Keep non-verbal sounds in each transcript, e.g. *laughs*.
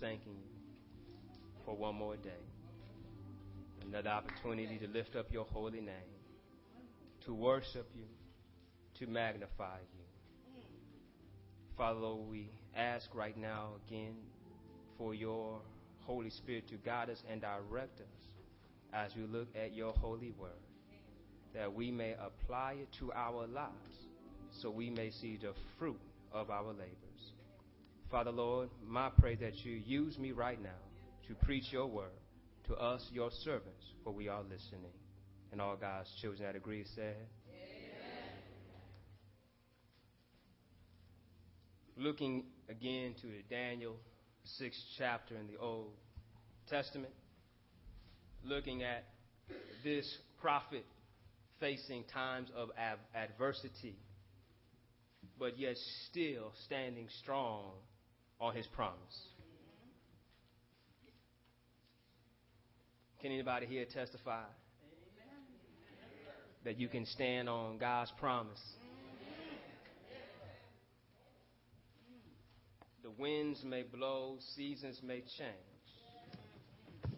thanking you for one more day. Another opportunity to lift up your holy name, to worship you, to magnify you. Father, we ask right now again for your Holy Spirit to guide us and direct us as we look at your holy word, that we may apply it to our lives so we may see the fruit of our labors. Father, Lord, my pray that you use me right now to preach your word to us, your servants, for we are listening. And all God's children that agree said. Looking again to Daniel, sixth chapter in the Old Testament, looking at this prophet facing times of adversity, but yet still standing strong on his promise. Can anybody here testify that you can stand on God's promise? The winds may blow, seasons may change,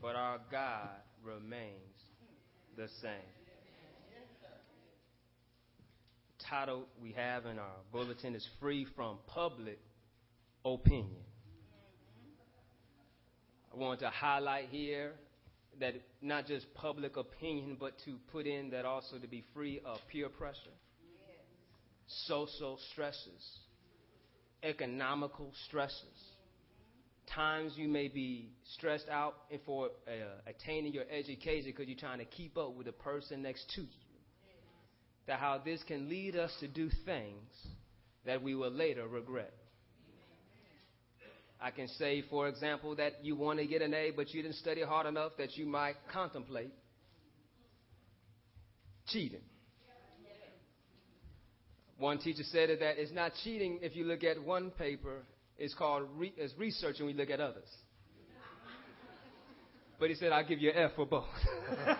but our God remains the same. The title we have in our bulletin is Free from Public Opinion. I want to highlight here that not just public opinion, but to put in that also to be free of peer pressure, social stresses, economical stresses. Times you may be stressed out for uh, attaining your education because you're trying to keep up with the person next to you. That how this can lead us to do things that we will later regret. I can say, for example, that you want to get an A, but you didn't study hard enough that you might contemplate cheating. One teacher said that it's not cheating if you look at one paper, it's called re- it's research when we look at others. But he said, I'll give you an F for both. *laughs*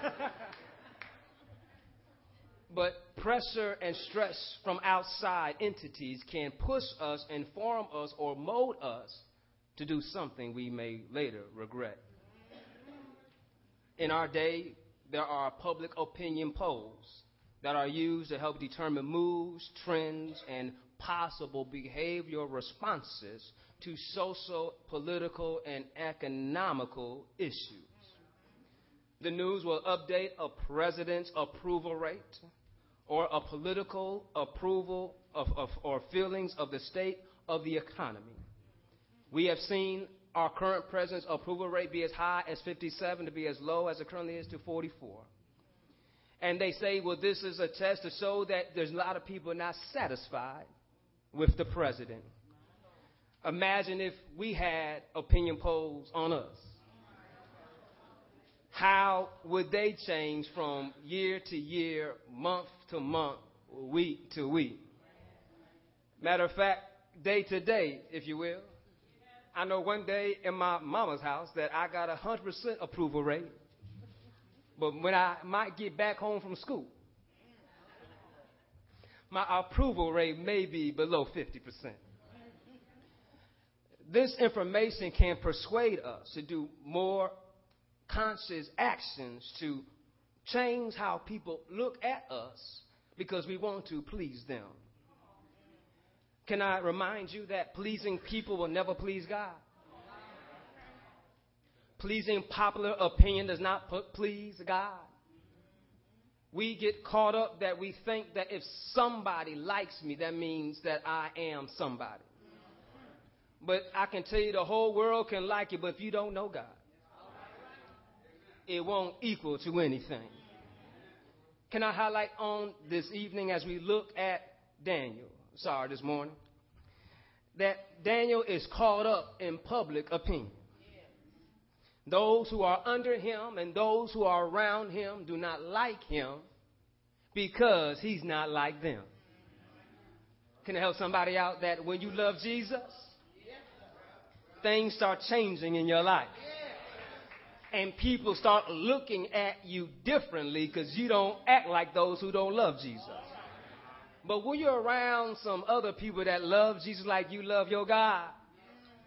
but pressure and stress from outside entities can push us, inform us, or mold us to do something we may later regret. In our day, there are public opinion polls that are used to help determine moods, trends, and possible behavioral responses to social, political, and economical issues. The news will update a president's approval rate or a political approval of, of, or feelings of the state of the economy. We have seen our current president's approval rate be as high as 57 to be as low as it currently is to 44. And they say, well, this is a test to show that there's a lot of people not satisfied with the president. Imagine if we had opinion polls on us. How would they change from year to year, month to month, week to week? Matter of fact, day to day, if you will. I know one day in my mama's house that I got a 100% approval rate. But when I might get back home from school, my approval rate may be below 50%. This information can persuade us to do more conscious actions to change how people look at us because we want to please them. Can I remind you that pleasing people will never please God? Pleasing popular opinion does not please God. We get caught up that we think that if somebody likes me, that means that I am somebody. But I can tell you the whole world can like you, but if you don't know God, it won't equal to anything. Can I highlight on this evening as we look at Daniel? Sorry, this morning. That Daniel is caught up in public opinion. Those who are under him and those who are around him do not like him because he's not like them. Can I help somebody out that when you love Jesus, things start changing in your life? And people start looking at you differently because you don't act like those who don't love Jesus. But when you're around some other people that love Jesus like you love your God,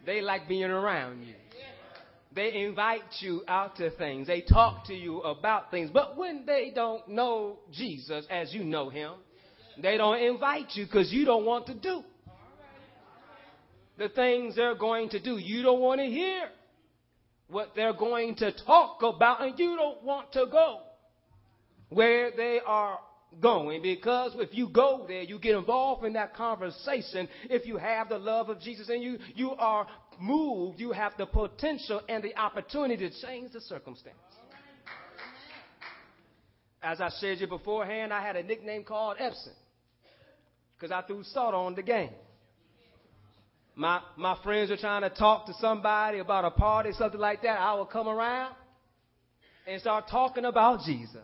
they like being around you. They invite you out to things. They talk to you about things. But when they don't know Jesus as you know him, they don't invite you because you don't want to do the things they're going to do. You don't want to hear what they're going to talk about, and you don't want to go where they are going because if you go there, you get involved in that conversation. If you have the love of Jesus and you, you are moved, you have the potential and the opportunity to change the circumstance. As I shared you beforehand, I had a nickname called Epsom because I threw salt on the game. My, my friends are trying to talk to somebody about a party, something like that. I would come around and start talking about Jesus.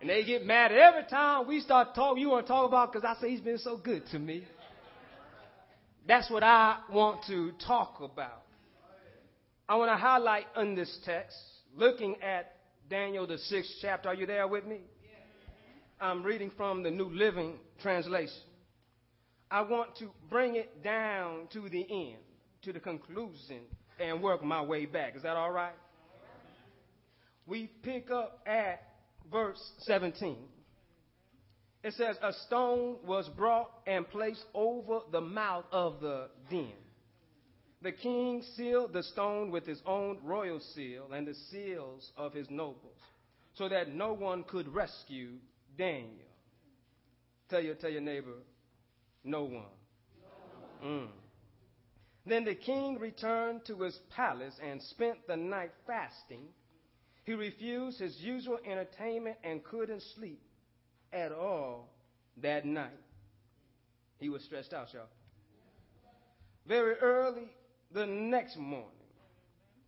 And they get mad every time we start talking. You want to talk about because I say he's been so good to me. That's what I want to talk about. I want to highlight in this text, looking at Daniel the sixth chapter. Are you there with me? I'm reading from the New Living Translation. I want to bring it down to the end, to the conclusion, and work my way back. Is that all right? We pick up at verse 17. It says, A stone was brought and placed over the mouth of the den. The king sealed the stone with his own royal seal and the seals of his nobles, so that no one could rescue Daniel. Tell your, tell your neighbor, no one. Mm. Then the king returned to his palace and spent the night fasting. He refused his usual entertainment and couldn't sleep at all that night. He was stressed out, y'all. Very early the next morning,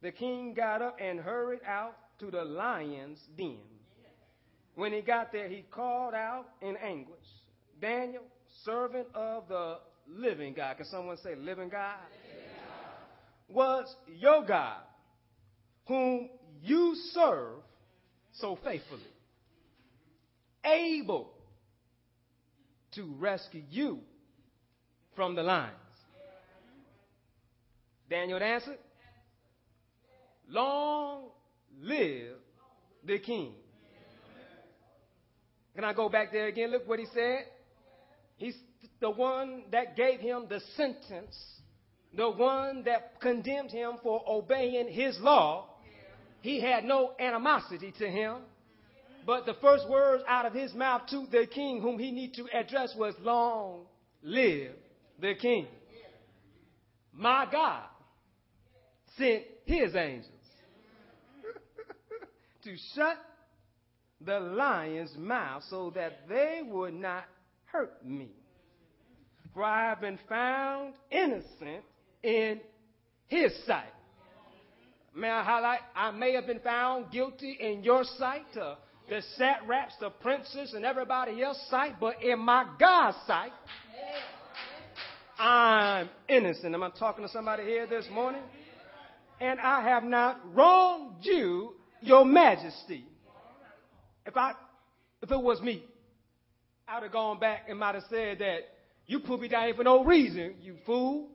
the king got up and hurried out to the lion's den. When he got there, he called out in anguish, Daniel, servant of the living God. Can someone say living God? Living God. Was your God, whom you serve so faithfully, able to rescue you from the lions? Daniel answered, Long live the king. Can I go back there again? Look what he said. He's the one that gave him the sentence, the one that condemned him for obeying his law. He had no animosity to him. But the first words out of his mouth to the king whom he need to address was, Long live the king. My God sent his angels *laughs* to shut the lion's mouth so that they would not hurt me. For I have been found innocent in his sight. May I highlight? I may have been found guilty in your sight, uh, the satraps, the princes, and everybody else's sight, but in my God's sight, I'm innocent. Am I talking to somebody here this morning? And I have not wronged you, your majesty. If I, if it was me, I'd have gone back and might have said that you put me down here for no reason, you fool.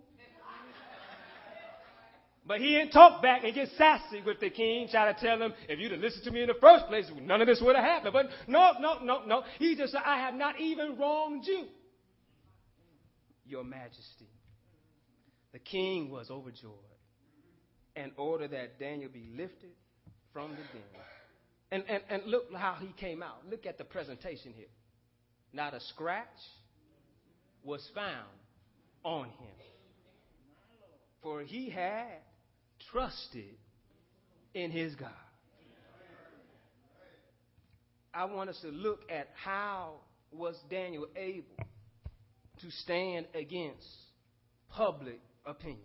But he didn't talk back and get sassy with the king, try to tell him, if you'd have listened to me in the first place, none of this would have happened. But no, no, no, no. He just said, I have not even wronged you, your majesty. The king was overjoyed and ordered that Daniel be lifted from the den. And, and, and look how he came out. Look at the presentation here. Not a scratch was found on him. For he had trusted in his God. I want us to look at how was Daniel able to stand against public opinion.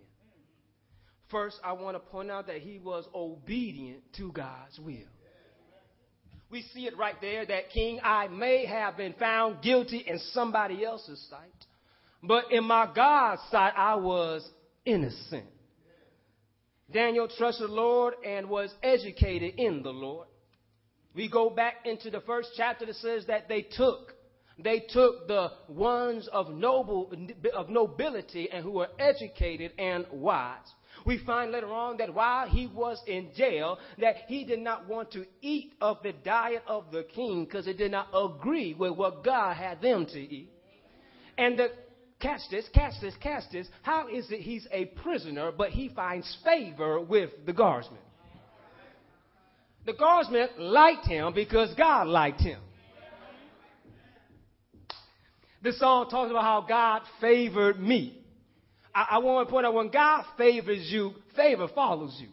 First, I want to point out that he was obedient to God's will. We see it right there that King I may have been found guilty in somebody else's sight, but in my God's sight, I was innocent. Daniel trusted the Lord and was educated in the Lord. We go back into the first chapter that says that they took they took the ones of noble of nobility and who were educated and wise. We find later on that while he was in jail, that he did not want to eat of the diet of the king because it did not agree with what God had them to eat. And the catch this, catch this, catch this. How is it he's a prisoner, but he finds favor with the guardsmen? The guardsmen liked him because God liked him. This song talks about how God favored me. I, I want to point out when God favors you, favor follows you.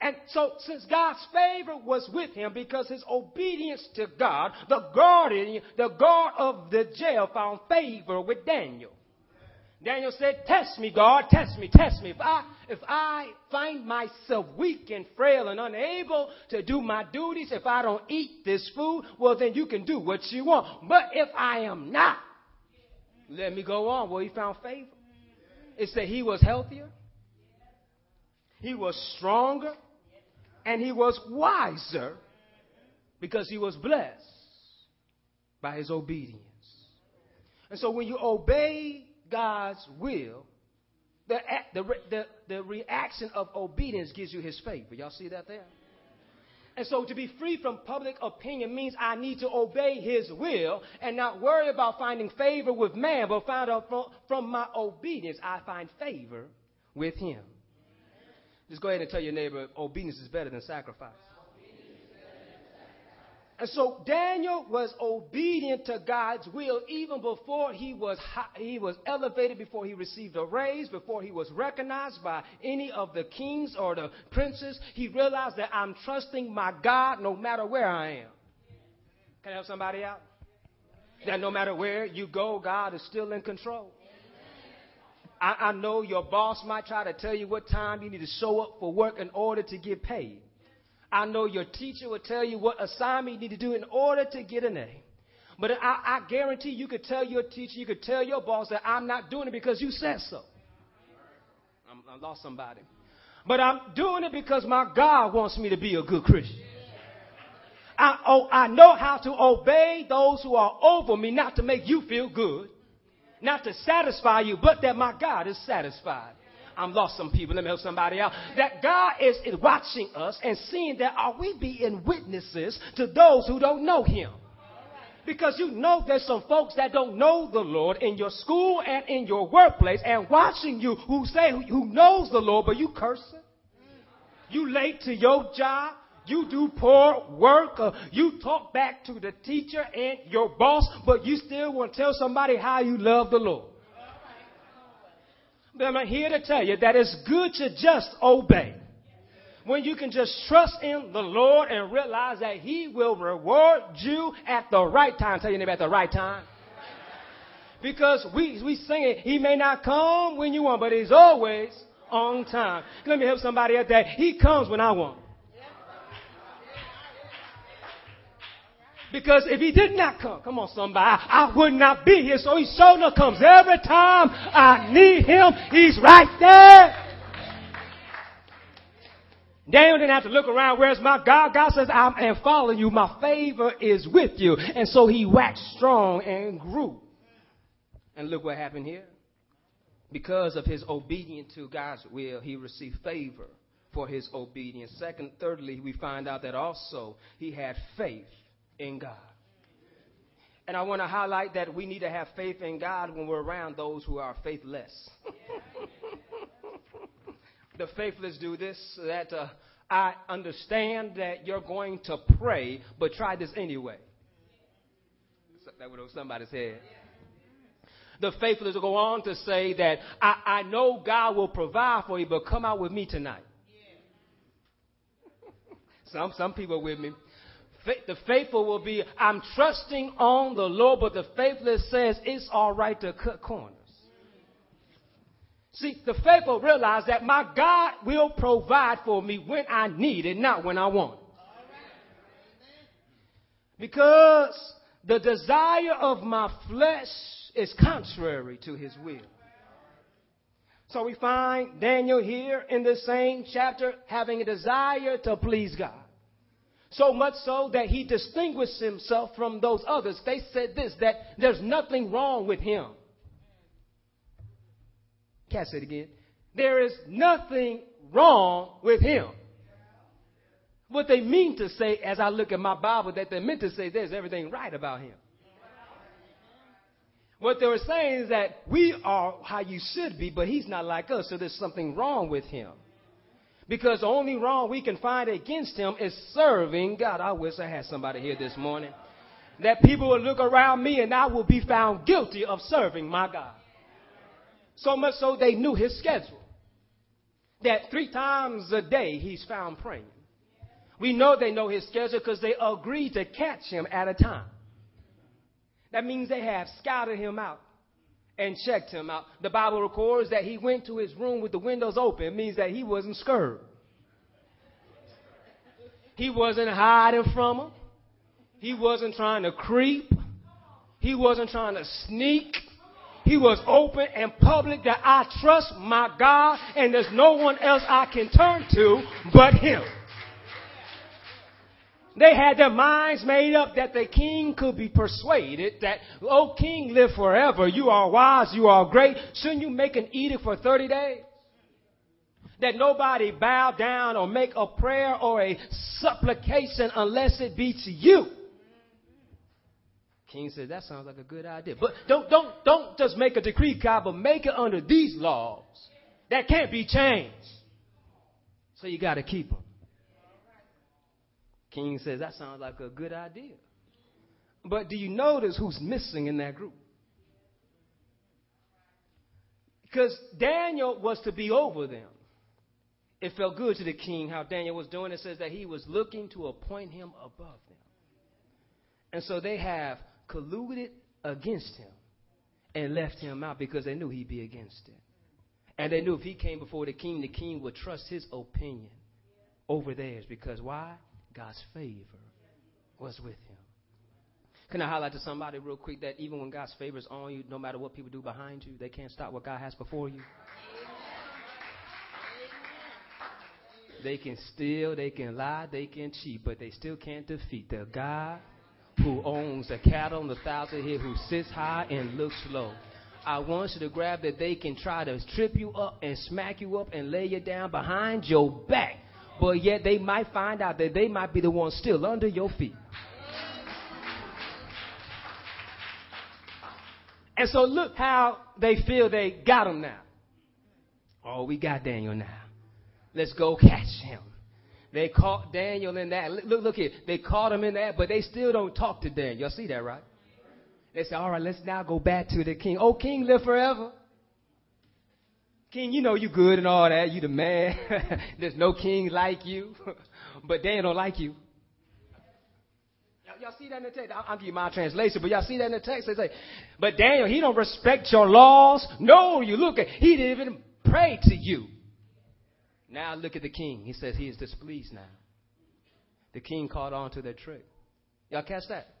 And so, since God's favor was with him because his obedience to God, the guardian, the guard of the jail found favor with Daniel. Daniel said, Test me, God, test me, test me. If I, if I find myself weak and frail and unable to do my duties, if I don't eat this food, well, then you can do what you want. But if I am not, let me go on. Well, he found favor. It said he was healthier, he was stronger, and he was wiser because he was blessed by his obedience. And so when you obey God's will, the, the, the, the reaction of obedience gives you his favor. Y'all see that there? And so to be free from public opinion means I need to obey his will and not worry about finding favor with man, but find out from, from my obedience, I find favor with him. Just go ahead and tell your neighbor, obedience is better than sacrifice. And so Daniel was obedient to God's will even before he was, he was elevated, before he received a raise, before he was recognized by any of the kings or the princes. He realized that I'm trusting my God no matter where I am. Can I help somebody out? That no matter where you go, God is still in control. I, I know your boss might try to tell you what time you need to show up for work in order to get paid. I know your teacher will tell you what assignment you need to do in order to get an A. But I, I guarantee you could tell your teacher, you could tell your boss that I'm not doing it because you said so. I'm, I lost somebody. But I'm doing it because my God wants me to be a good Christian. I, oh, I know how to obey those who are over me, not to make you feel good, not to satisfy you, but that my God is satisfied. I'm lost some people. Let me help somebody out. That God is, watching us and seeing that are we being witnesses to those who don't know Him? Because you know there's some folks that don't know the Lord in your school and in your workplace and watching you who say who knows the Lord, but you cursing. You late to your job. You do poor work. Uh, you talk back to the teacher and your boss, but you still want to tell somebody how you love the Lord. But I'm here to tell you that it's good to just obey. When you can just trust in the Lord and realize that He will reward you at the right time. Tell your neighbor at the right time. Because we, we sing it, He may not come when you want, but He's always on time. Let me help somebody out there. He comes when I want. Because if he did not come, come on somebody, I, I would not be here. So he showing up comes every time I need him. He's right there. Daniel didn't have to look around. Where's my God? God says, I am following you. My favor is with you. And so he waxed strong and grew. And look what happened here. Because of his obedience to God's will, he received favor for his obedience. Second, thirdly, we find out that also he had faith in God. And I want to highlight that we need to have faith in God when we're around those who are faithless. *laughs* the faithless do this that uh, I understand that you're going to pray, but try this anyway. That would have somebody said. The faithless will go on to say that I, I know God will provide for you, but come out with me tonight. *laughs* some some people with me the faithful will be, I'm trusting on the Lord, but the faithless says it's all right to cut corners. See, the faithful realize that my God will provide for me when I need it, not when I want it. Because the desire of my flesh is contrary to his will. So we find Daniel here in the same chapter having a desire to please God. So much so that he distinguished himself from those others. They said this, that there's nothing wrong with him. Catch it again. There is nothing wrong with him. What they mean to say, as I look at my Bible, that they meant to say there's everything right about him. What they were saying is that we are how you should be, but he's not like us, so there's something wrong with him. Because the only wrong we can find against him is serving God. I wish I had somebody here this morning. That people will look around me and I will be found guilty of serving my God. So much so they knew his schedule. That three times a day he's found praying. We know they know his schedule because they agreed to catch him at a time. That means they have scouted him out and checked him out. The Bible records that he went to his room with the windows open. It means that he wasn't scared. He wasn't hiding from him. He wasn't trying to creep. He wasn't trying to sneak. He was open and public that I trust my God and there's no one else I can turn to but him. They had their minds made up that the king could be persuaded that, oh, king, live forever. You are wise. You are great. Shouldn't you make an edict for 30 days? That nobody bow down or make a prayer or a supplication unless it be to you. King said, that sounds like a good idea. But don't, don't, don't just make a decree, God, but make it under these laws that can't be changed. So you got to keep them. King says, That sounds like a good idea. But do you notice who's missing in that group? Because Daniel was to be over them. It felt good to the king how Daniel was doing. It says that he was looking to appoint him above them. And so they have colluded against him and left him out because they knew he'd be against it. And they knew if he came before the king, the king would trust his opinion over theirs. Because why? God's favor was with him. Can I highlight to somebody real quick that even when God's favor is on you, no matter what people do behind you, they can't stop what God has before you? They can steal, they can lie, they can cheat, but they still can't defeat the God who owns the cattle on the thousand hill, who sits high and looks low. I want you to grab that they can try to trip you up and smack you up and lay you down behind your back but yet they might find out that they might be the ones still under your feet. And so look how they feel they got him now. Oh, we got Daniel now. Let's go catch him. They caught Daniel in that. Look, look here. They caught him in that, but they still don't talk to Daniel. Y'all see that, right? They say, all right, let's now go back to the king. Oh, king, live forever. King, you know you good and all that. You the man. *laughs* There's no king like you. *laughs* but Daniel don't like you. Y'all see that in the text? I'll give you my translation, but y'all see that in the text? They say, but Daniel, he don't respect your laws. No, you look at, he didn't even pray to you. Now look at the king. He says he is displeased now. The king caught on to their trick. Y'all catch that?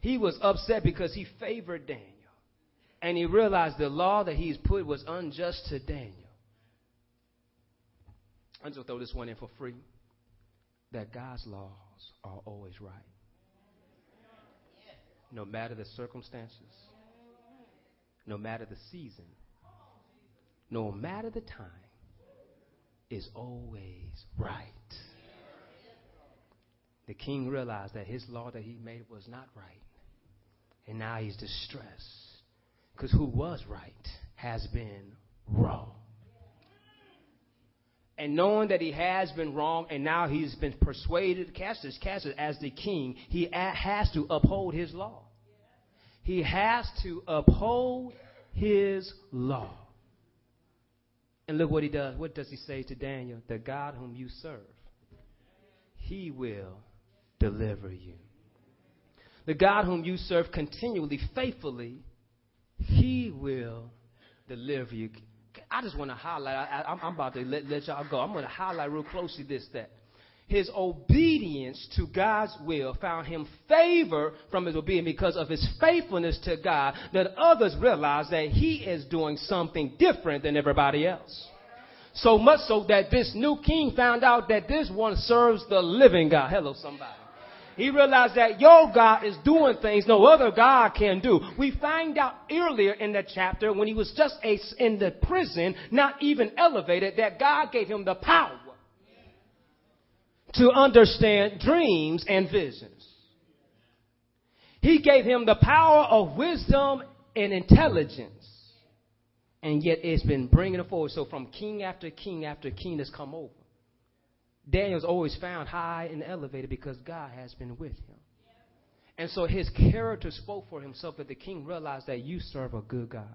He was upset because he favored Daniel. And he realized the law that he's put was unjust to Daniel. I'm just going to throw this one in for free. That God's laws are always right. No matter the circumstances, no matter the season, no matter the time, is always right. The king realized that his law that he made was not right. And now he's distressed. Because who was right has been wrong. And knowing that he has been wrong and now he's been persuaded, cast his cast as the king, he has to uphold his law. He has to uphold his law. And look what he does. What does he say to Daniel? The God whom you serve, he will deliver you. The God whom you serve continually, faithfully, he will deliver you. I just want to highlight, I, am about to let, let y'all go. I'm going to highlight real closely this that his obedience to God's will found him favor from his obedience because of his faithfulness to God that others realize that he is doing something different than everybody else. So much so that this new king found out that this one serves the living God. Hello, somebody. He realized that your God is doing things no other God can do. We find out earlier in the chapter when he was just a, in the prison, not even elevated, that God gave him the power to understand dreams and visions. He gave him the power of wisdom and intelligence. And yet it's been bringing it forward. So from king after king after king has come over. Daniel's always found high and elevated because God has been with him. And so his character spoke for himself that the king realized that you serve a good God.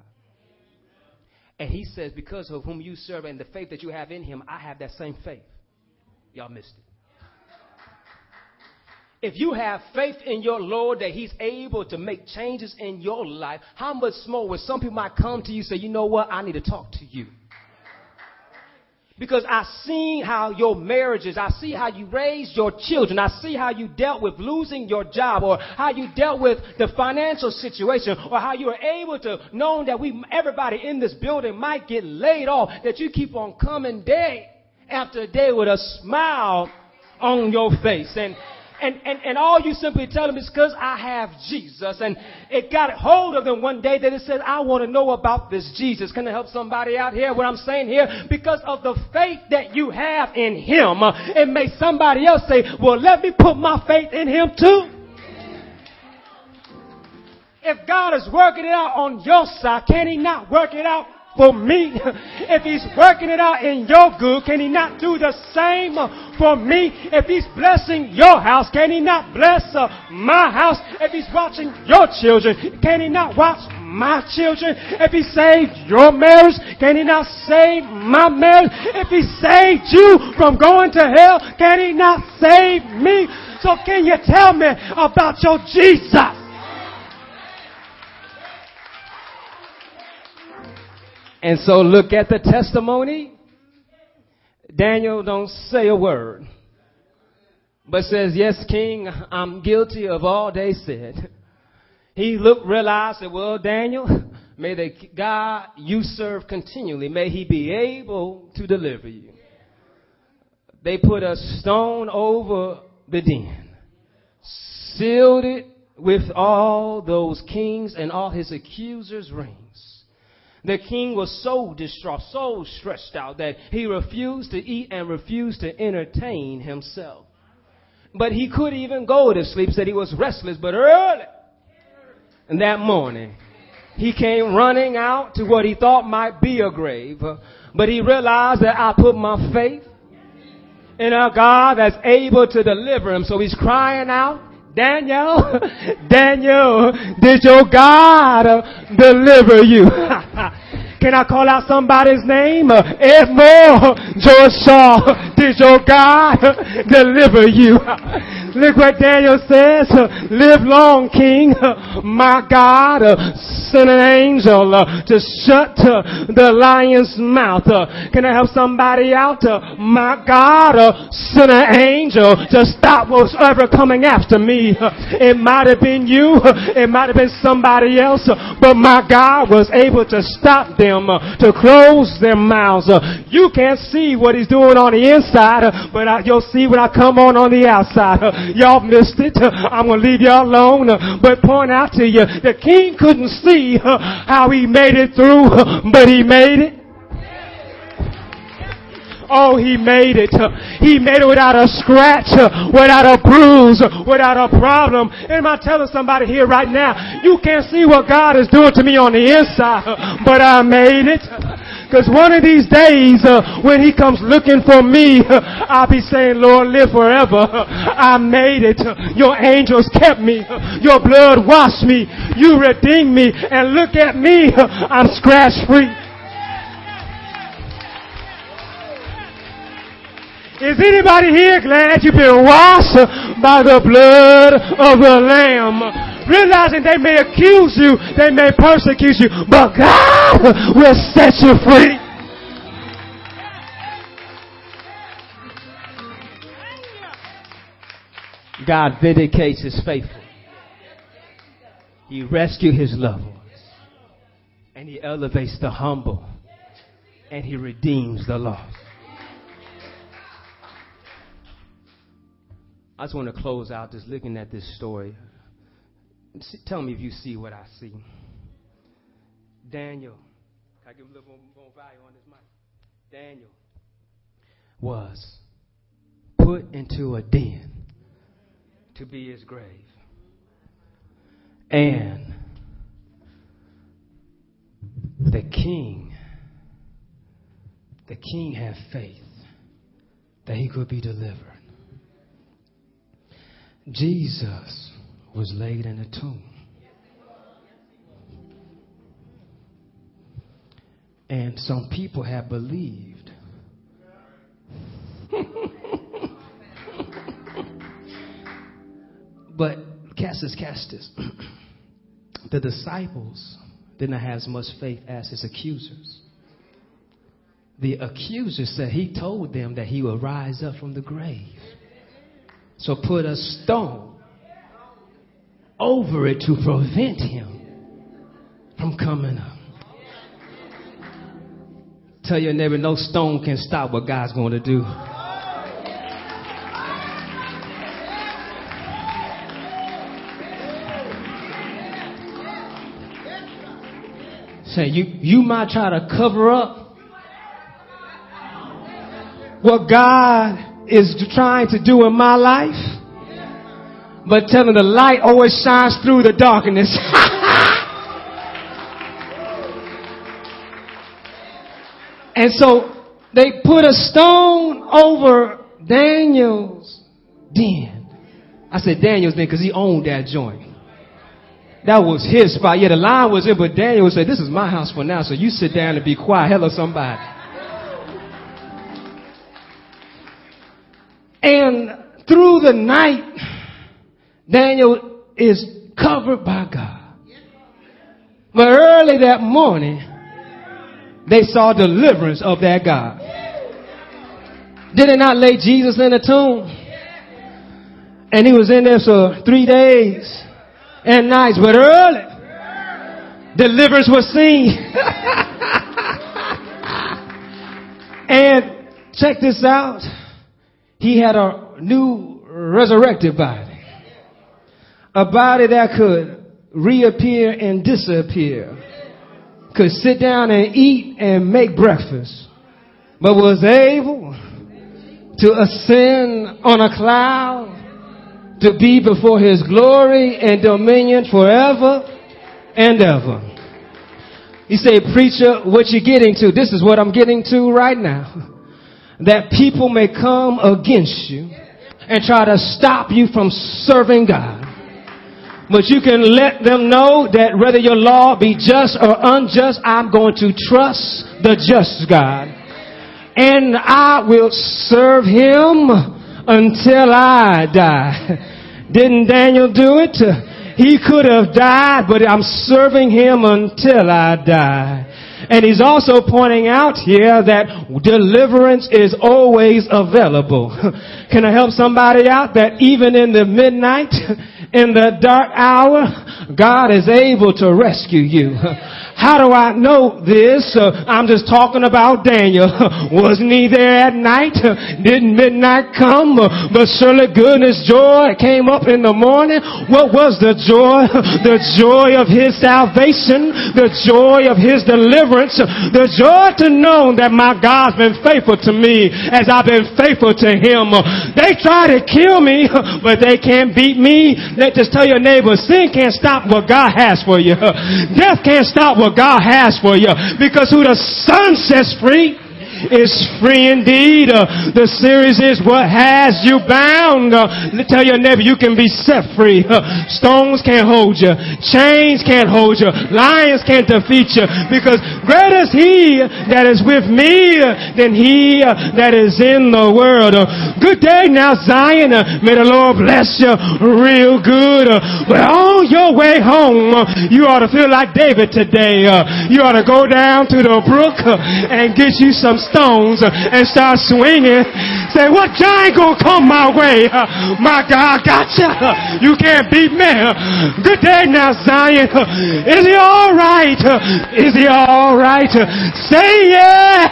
And he says, because of whom you serve and the faith that you have in him, I have that same faith. Y'all missed it. If you have faith in your Lord that He's able to make changes in your life, how much more when some people might come to you and say, you know what, I need to talk to you. Because I see how your marriages, I see how you raised your children, I see how you dealt with losing your job, or how you dealt with the financial situation, or how you were able to know that we, everybody in this building might get laid off, that you keep on coming day after day with a smile on your face. And and, and, and all you simply tell them is because I have Jesus. And it got hold of them one day that it said, I want to know about this Jesus. Can I help somebody out here? What I'm saying here, because of the faith that you have in Him, it makes somebody else say, well, let me put my faith in Him too. If God is working it out on your side, can He not work it out for me. If He's working it out in your good, can He not do the same for me? If He's blessing your house, can He not bless uh, my house? If He's watching your children, can He not watch my children? If He saved your marriage, can He not save my marriage? If He saved you from going to hell, can He not save me? So can you tell me about your Jesus? And so look at the testimony. Daniel don't say a word, but says, yes, king, I'm guilty of all they said. He looked, realized that, well, Daniel, may the God you serve continually, may he be able to deliver you. They put a stone over the den, sealed it with all those kings and all his accusers' rings. The king was so distraught, so stressed out that he refused to eat and refused to entertain himself. But he could even go to sleep, said he was restless, but early and that morning, he came running out to what he thought might be a grave. But he realized that I put my faith in a God that's able to deliver him. So he's crying out, Daniel, *laughs* Daniel, did your God uh, deliver you? *laughs* Can I call out somebody's name? Uh, Edmore George Shaw, did your God *laughs* deliver you? Look what Daniel says. Live long, King. My God sent an angel to shut the lion's mouth. Can I help somebody out? My God sent an angel to stop what's ever coming after me. It might have been you. It might have been somebody else. But my God was able to stop them, to close their mouths. You can't see what he's doing on the inside, but you'll see when I come on on the outside. Y'all missed it. I'm going to leave y'all alone. But point out to you, the king couldn't see how he made it through, but he made it. Oh, he made it. He made it without a scratch, without a bruise, without a problem. Am I telling somebody here right now? You can't see what God is doing to me on the inside, but I made it. Because one of these days, uh, when he comes looking for me, *laughs* I'll be saying, Lord, live forever. *laughs* I made it. Your angels kept me. Your blood washed me. You redeemed me. And look at me. *laughs* I'm scratch free. Is anybody here glad you've been washed by the blood of the Lamb? realizing they may accuse you, they may persecute you, but God will set you free. God vindicates his faithful. He rescues his loved ones. And he elevates the humble. And he redeems the lost. I just want to close out just looking at this story. Tell me if you see what I see. Daniel, can I give a little more value on this mic? Daniel was put into a den to be his grave. And the king, the king had faith that he could be delivered. Jesus was laid in a tomb. And some people have believed. *laughs* but Cassius Castus, *clears throat* the disciples did not have as much faith as his accusers. The accusers said he told them that he would rise up from the grave. So put a stone over it to prevent him from coming up. Tell your neighbor, no stone can stop what God's going to do. Say, you, you might try to cover up what God is trying to do in my life. But telling the light always shines through the darkness. *laughs* and so they put a stone over Daniel's den. I said Daniel's den because he owned that joint. That was his spot. Yeah, the line was in, but Daniel said, This is my house for now, so you sit down and be quiet. Hello, somebody. And through the night, Daniel is covered by God. But early that morning, they saw deliverance of that God. Did they not lay Jesus in a tomb? And he was in there for three days and nights, but early, deliverance was seen. *laughs* and check this out. He had a new resurrected body a body that could reappear and disappear, could sit down and eat and make breakfast, but was able to ascend on a cloud to be before his glory and dominion forever and ever. You say, preacher, what you getting to? This is what I'm getting to right now. That people may come against you and try to stop you from serving God. But you can let them know that whether your law be just or unjust, I'm going to trust the just God. And I will serve him until I die. *laughs* Didn't Daniel do it? He could have died, but I'm serving him until I die. And he's also pointing out here that deliverance is always available. *laughs* Can I help somebody out that even in the midnight, *laughs* in the dark hour, God is able to rescue you. *laughs* How do I know this? Uh, I'm just talking about Daniel. *laughs* Wasn't he there at night? *laughs* Didn't midnight come? Uh, but surely goodness, joy came up in the morning. What was the joy? *laughs* The joy of his salvation. The joy of his deliverance. The joy to know that my God's been faithful to me as I've been faithful to him. They try to kill me, but they can't beat me. Let just tell your neighbor, sin can't stop what God has for you. Death can't stop what what God has for you. Because who the Son sets free is free indeed. Uh, the series is what has you bound. Uh, tell your neighbor you can be set free. Uh, stones can't hold you. Chains can't hold you. Lions can't defeat you. Because greater is he that is with me uh, than he uh, that is in the world. Uh, good day now, Zion. May the Lord bless you real good. But on your way home, you ought to feel like David today. you ought to go down to the brook and get you some stones and start swinging. Say, what giant gonna come my way? My God, gotcha. You can't beat me. Good day now, Zion. Is he alright? Is he alright? Say yeah.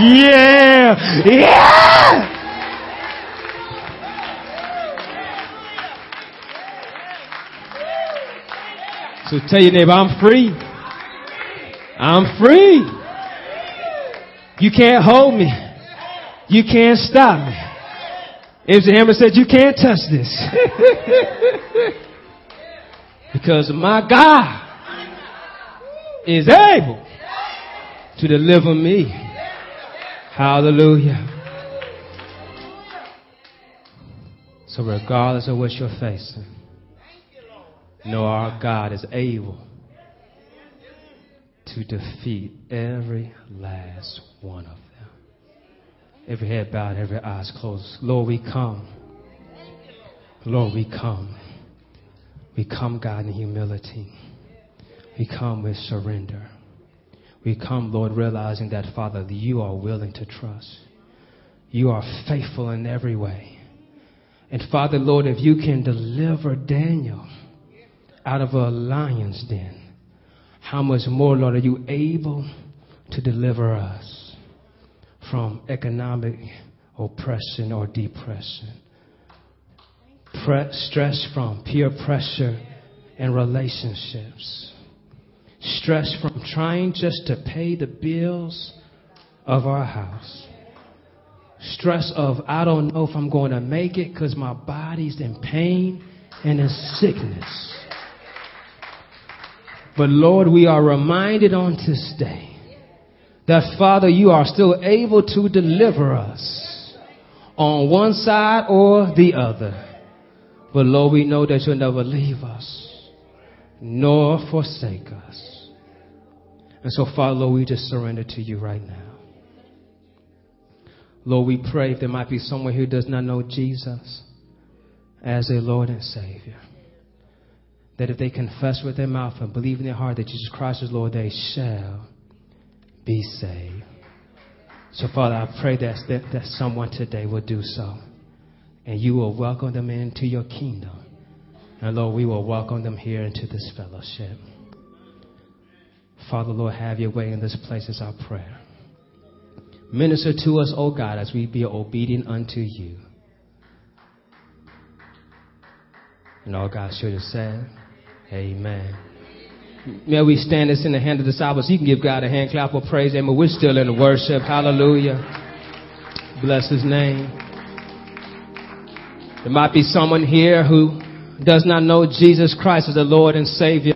Yeah. Yeah. So tell your neighbor, I'm free. I'm free. You can't hold me. You can't stop me. MC Hammer said, you can't touch this. *laughs* because my God is able to deliver me. Hallelujah. So regardless of what you're facing, know our God is able to defeat every last one of them. Every head bowed, every eyes closed. Lord, we come. Lord, we come. We come, God, in humility. We come with surrender. We come, Lord, realizing that, Father, you are willing to trust. You are faithful in every way. And Father, Lord, if you can deliver Daniel out of a lion's den, how much more, Lord, are you able to deliver us from economic oppression or depression? Pre- stress from peer pressure and relationships. Stress from trying just to pay the bills of our house. Stress of, I don't know if I'm going to make it because my body's in pain and in sickness. But Lord, we are reminded on this day that Father, you are still able to deliver us on one side or the other. But Lord, we know that you'll never leave us nor forsake us. And so, Father, Lord, we just surrender to you right now. Lord, we pray if there might be someone who does not know Jesus as their Lord and Savior, that if they confess with their mouth and believe in their heart that Jesus Christ is Lord, they shall be saved. So, Father, I pray that, that, that someone today will do so. And you will welcome them into your kingdom. And Lord, we will welcome them here into this fellowship. Father, Lord, have your way in this place is our prayer. Minister to us, O God, as we be obedient unto you. And all God should have said, Amen. May we stand this in the hand of the disciples. You can give God a hand clap of praise. Amen. We're still in worship. Hallelujah. Bless his name. There might be someone here who does not know Jesus Christ as the Lord and Savior.